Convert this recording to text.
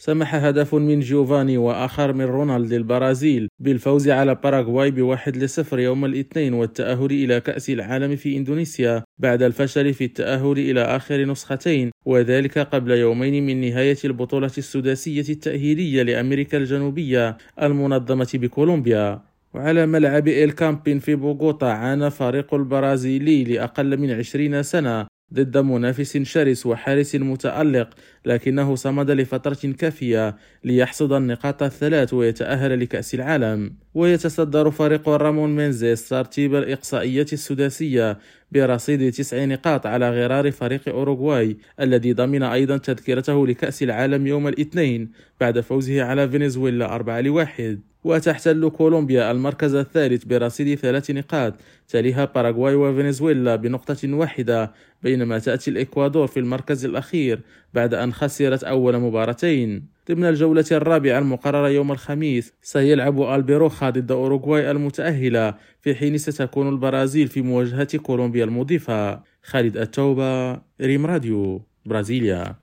سمح هدف من جيوفاني وآخر من رونالد للبرازيل بالفوز على باراغواي بواحد لصفر يوم الاثنين والتأهل إلى كأس العالم في إندونيسيا بعد الفشل في التأهل إلى آخر نسختين وذلك قبل يومين من نهاية البطولة السداسية التأهيلية لأمريكا الجنوبية المنظمة بكولومبيا. وعلى ملعب إل كامبين في بوغوتا عانى فريق البرازيلي لأقل من عشرين سنة ضد منافس شرس وحارس متألق لكنه صمد لفترة كافية ليحصد النقاط الثلاث ويتأهل لكأس العالم. ويتصدر فريق رامون مينزيس ترتيب الإقصائية السداسية برصيد تسع نقاط على غرار فريق أوروغواي الذي ضمن أيضا تذكرته لكأس العالم يوم الاثنين بعد فوزه على فنزويلا 4 لواحد. وتحتل كولومبيا المركز الثالث برصيد ثلاث نقاط تليها باراغواي وفنزويلا بنقطة واحدة بينما تأتي الإكوادور في المركز الأخير بعد أن خسرت أول مباراتين. ضمن الجولة الرابعة المقررة يوم الخميس سيلعب ألبيروخا ضد أوروغواي المتأهلة في حين ستكون البرازيل في مواجهة كولومبيا المضيفة. خالد التوبة ريم راديو برازيليا.